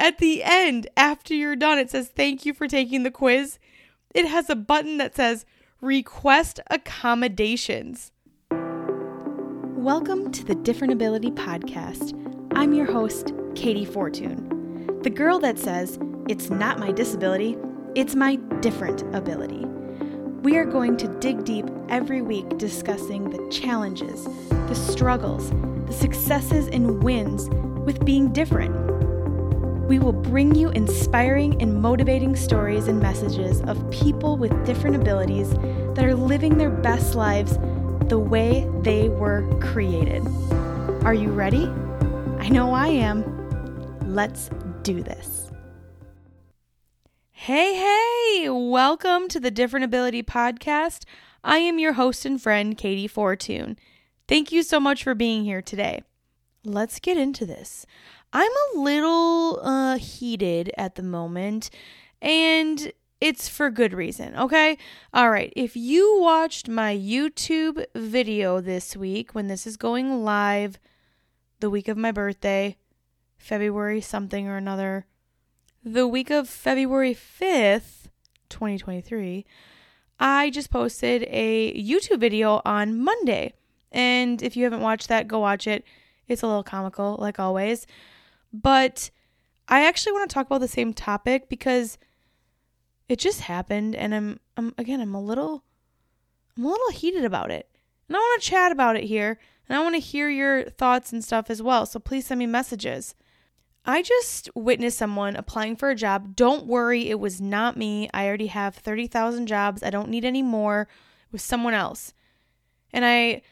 at the end, after you're done, it says, Thank you for taking the quiz. It has a button that says, Request accommodations. Welcome to the Different Ability Podcast. I'm your host, Katey Fortun, the girl that says, It's not my disability, it's my different ability. We are going to dig deep every week discussing the challenges, the struggles, the successes, and wins with being different. We will bring you inspiring and motivating stories and messages of people with different abilities that are living their best lives the way they were created. Are you ready? I know I am. Let's do this. Hey, hey, welcome to the Different Ability Podcast. I am your host and friend, Katey Fortun. Thank you so much for being here today. Let's get into this. I'm a little uh, heated at the moment, and it's for good reason, okay? All right, if you watched my YouTube video this week when this is going live, the week of my birthday, February something or another, the week of February 5th, 2023, I just posted a YouTube video on Monday. And if you haven't watched that, go watch it. It's a little comical, like always. But I actually want to talk about the same topic because it just happened and I'm I'm again I'm a little I'm a little heated about it. And I want to chat about it here and I want to hear your thoughts and stuff as well. So please send me messages. I just witnessed someone applying for a job. Don't worry, it was not me. I already have 30,000 jobs. I don't need any more. It was someone else. And I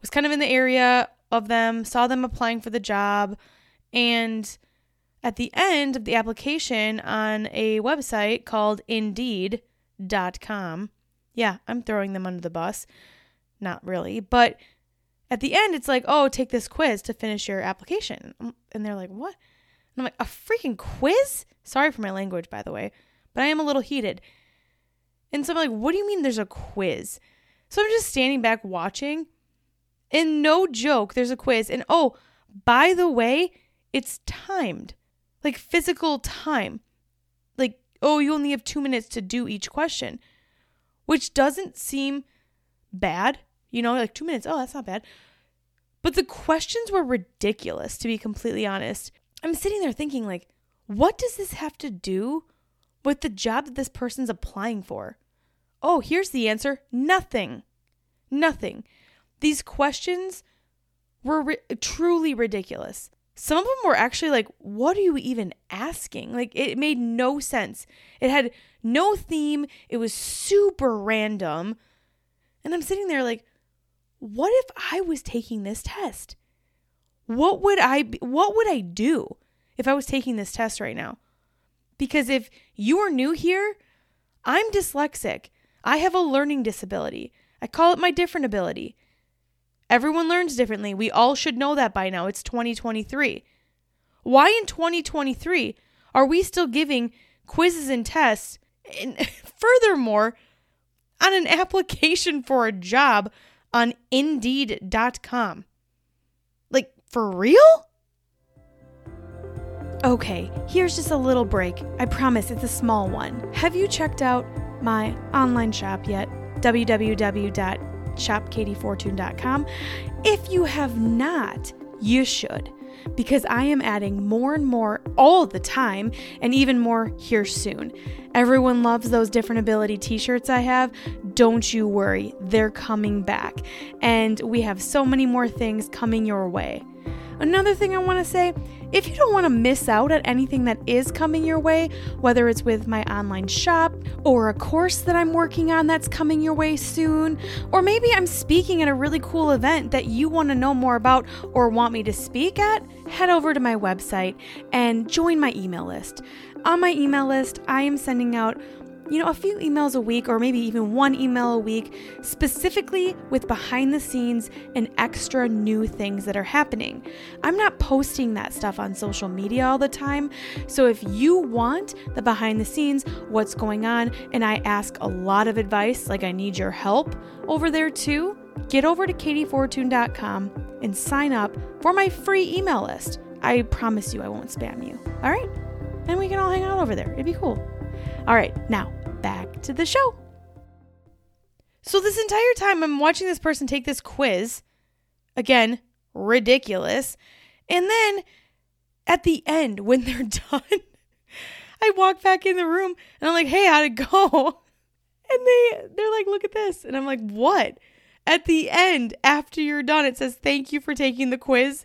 was kind of in the area of them, saw them applying for the job, and at the end of the application on a website called Indeed.com, yeah, I'm throwing them under the bus. Not really, but at the end, it's like, oh, take this quiz to finish your application. Um, and they're like, what? And I'm like, a freaking quiz? Sorry for my language, by the way, but I am a little heated. And so I'm like, what do you mean there's a quiz? So I'm just standing back watching. And no joke, there's a quiz. And oh, by the way, it's timed like physical time. Like, oh, you only have two minutes to do each question, which doesn't seem bad. You know, like two minutes, oh, that's not bad. But the questions were ridiculous, to be completely honest. I'm sitting there thinking, like, what does this have to do with the job that this person's applying for? Oh, here's the answer nothing. Nothing. These questions were ri- truly ridiculous. Some of them were actually like, what are you even asking? Like, it made no sense. It had no theme, it was super random. And I'm sitting there like, what if I was taking this test? what would I be, what would I do if I was taking this test right now? Because if you are new here, I'm dyslexic. I have a learning disability. I call it my different ability. Everyone learns differently. We all should know that by now. It's 2023. Why in 2023 are we still giving quizzes and tests? And furthermore, on an application for a job on Indeed.com. Like, for real? Okay, here's just a little break. I promise it's a small one. Have you checked out my online shop yet? www.shopkateyfortun.com. If you have not, you should because I am adding more and more all the time and even more here soon. Everyone loves those different ability t shirts I have. Don't you worry, they're coming back. And we have so many more things coming your way. Another thing I want to say if you don't want to miss out at anything that is coming your way, whether it's with my online shop or a course that I'm working on that's coming your way soon, or maybe I'm speaking at a really cool event that you want to know more about or want me to speak at, head over to my website and join my email list. On my email list, I am sending out you know, a few emails a week or maybe even one email a week, specifically with behind the scenes and extra new things that are happening. I'm not posting that stuff on social media all the time. So if you want the behind the scenes, what's going on, and I ask a lot of advice, like I need your help over there too, get over to kateyfortun.com and sign up for my free email list. I promise you I won't spam you. All right? And we can all hang out over there. It'd be cool. All right, now back to the show. So, this entire time, I'm watching this person take this quiz. Again, ridiculous. And then at the end, when they're done, I walk back in the room and I'm like, hey, how'd it go? And they they're like, look at this. And I'm like, what? At the end, after you're done, it says, thank you for taking the quiz.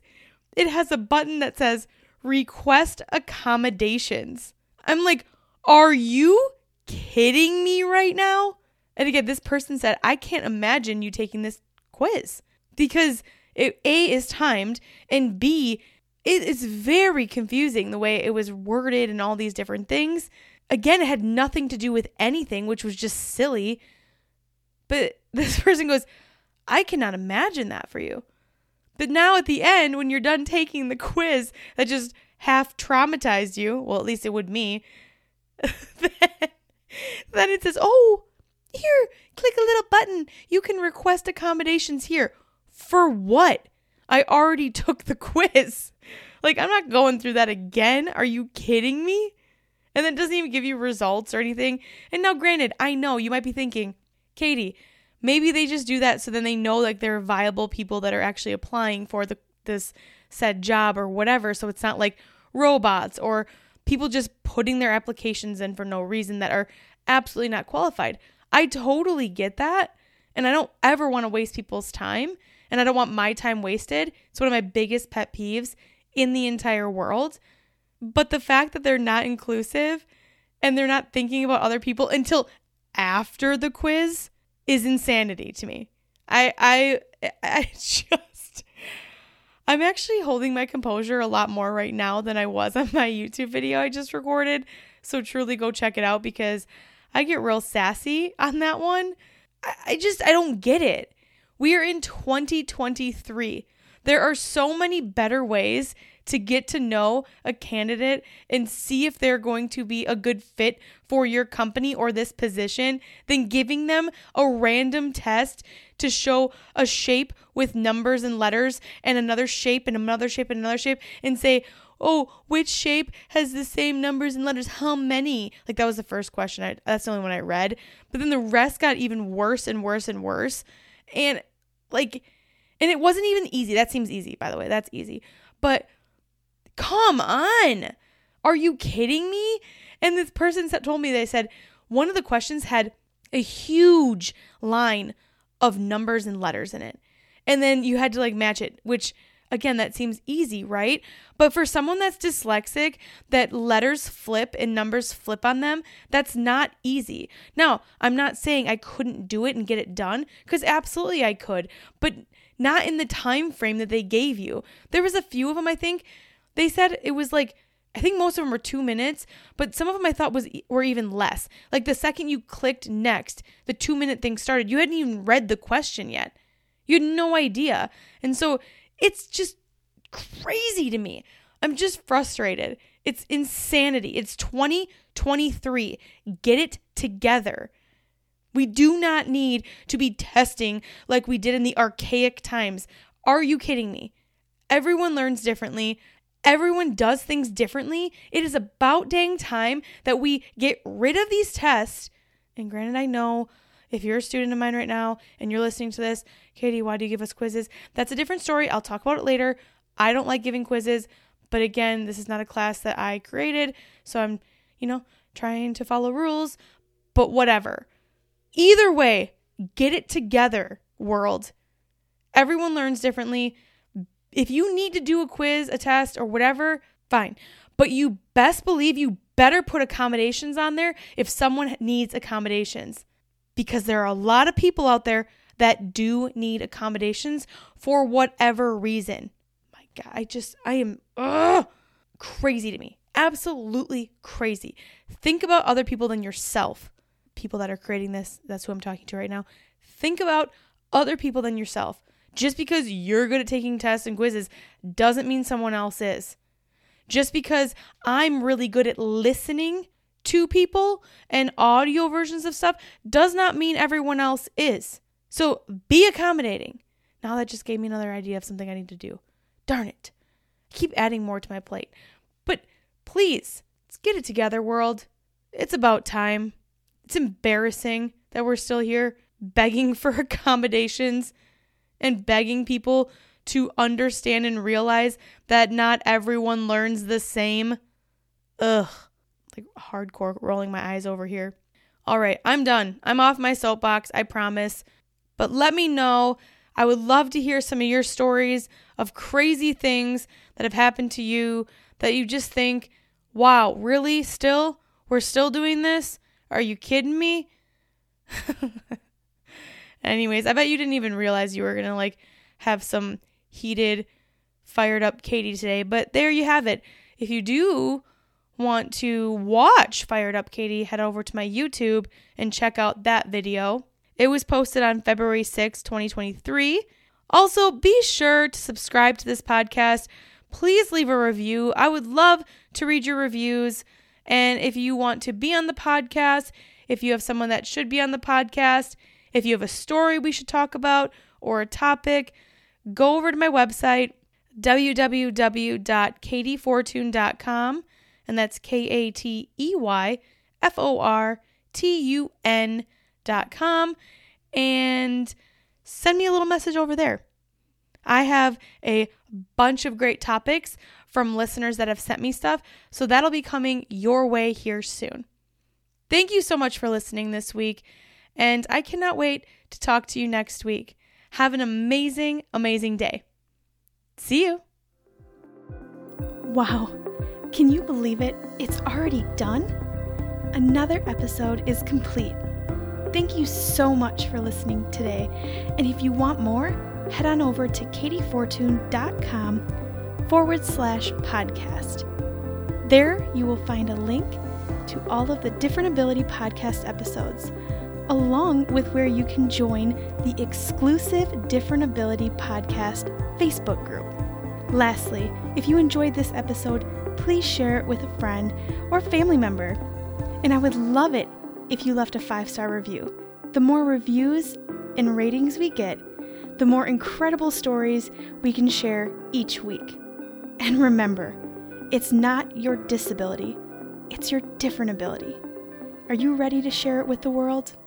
It has a button that says request accommodations. I'm like, are you kidding me right now? And again, this person said, I can't imagine you taking this quiz because it, A is timed and B, it is very confusing the way it was worded and all these different things. Again, it had nothing to do with anything, which was just silly. But this person goes, I cannot imagine that for you. But now at the end, when you're done taking the quiz that just half traumatized you, well, at least it would me, then, it says, Oh, here, click a little button. You can request accommodations here. For what? I already took the quiz. Like, I'm not going through that again. Are you kidding me? And then it doesn't even give you results or anything. And now, granted, I know you might be thinking, Katey, maybe they just do that so then they know like there are viable people that are actually applying for the this said job or whatever. So it's not like robots or people just putting their applications in for no reason that are absolutely not qualified. I totally get that. And I don't ever want to waste people's time. And I don't want my time wasted. It's one of my biggest pet peeves in the entire world. But the fact that they're not inclusive and they're not thinking about other people until after the quiz is insanity to me. I I I just I'm actually holding my composure a lot more right now than I was on my YouTube video I just recorded. So truly go check it out because I get real sassy on that one. I, just I don't get it. We are in 2023. There are so many better ways to get to know a candidate and see if they're going to be a good fit for your company or this position than giving them a random test to show a shape with numbers and letters and another shape and another shape and another shape and say, oh, which shape has the same numbers and letters? How many? Like that was the first question. I, that's the only one I read. But then the rest got even worse and worse and worse. And like, and it wasn't even easy. That seems easy, by the way. That's easy. But come on. Are you kidding me? And this person told me, they said one of the questions had a huge line of numbers and letters in it. And then you had to like match it, which again, that seems easy, right? But for someone that's dyslexic, that letters flip and numbers flip on them, that's not easy. Now, I'm not saying I couldn't do it and get it done, because absolutely I could, but not in the time frame that they gave you. There was a few of them, I think. They said it was like I think most of them were two minutes, but some of them I thought was were even less. Like the second you clicked next, the two minute thing started. You hadn't even read the question yet. You had no idea, and so it's just crazy to me. I'm just frustrated. It's insanity. It's 2023. Get it together. We do not need to be testing like we did in the archaic times. Are you kidding me? Everyone learns differently. Everyone does things differently. It is about dang time that we get rid of these tests. And granted, I know if you're a student of mine right now and you're listening to this, Katey, why do you give us quizzes? That's a different story. I'll talk about it later. I don't like giving quizzes, but again, this is not a class that I created, so I'm, you know, trying to follow rules, but whatever. Either way, get it together, world. Everyone learns differently. If you need to do a quiz, a test, or whatever, fine. But you best believe you better put accommodations on there if someone needs accommodations because there are a lot of people out there that do need accommodations for whatever reason. My God, I just, I am ugh, crazy to me. Absolutely crazy. Think about other people than yourself. People that are creating this, that's who I'm talking to right now. Think about other people than yourself. Just because you're good at taking tests and quizzes doesn't mean someone else is. Just because I'm really good at listening to people and audio versions of stuff does not mean everyone else is. So be accommodating. Now that just gave me another idea of something I need to do. Darn it. I keep adding more to my plate. But please Let's get it together, world. It's about time. It's embarrassing that we're still here begging for accommodations and begging people to understand and realize that not everyone learns the same. Ugh. Like hardcore rolling my eyes over here. All right, I'm done. I'm off my soapbox, I promise. But let me know. I would love to hear some of your stories of crazy things that have happened to you that you just think, wow, really? Still? We're still doing this? Are you kidding me? Anyways, I bet you didn't even realize you were going to like have some heated, fired up Katey today. But there you have it. If you do want to watch Fired Up Katey, head over to my YouTube and check out that video. It was posted on February 6, 2023. Also, be sure to subscribe to this podcast. Please leave a review. I would love to read your reviews. And if you want to be on the podcast, if you have someone that should be on the podcast, if you have a story we should talk about or a topic, go over to my website, www.kateyfortun.com, and that's K A T E Y F O R T U N.com, and send me a little message over there. I have a bunch of great topics from listeners that have sent me stuff, so that'll be coming your way here soon. Thank you so much for listening this week, and I cannot wait to talk to you next week. Have an amazing, amazing day. See you. Wow, can you believe it? It's already done? Another episode is complete. Thank you so much for listening today. And if you want more, head on over to kateyfortun.com forward slash podcast. There you will find a link to all of the Different Ability podcast episodes along with where you can join the exclusive Different Ability Podcast Facebook group. Lastly, if you enjoyed this episode, please share it with a friend or family member. And I would love it if you left a five star review. The more reviews and ratings we get, the more incredible stories we can share each week. And remember, it's not your disability, it's your different ability. Are you ready to share it with the world?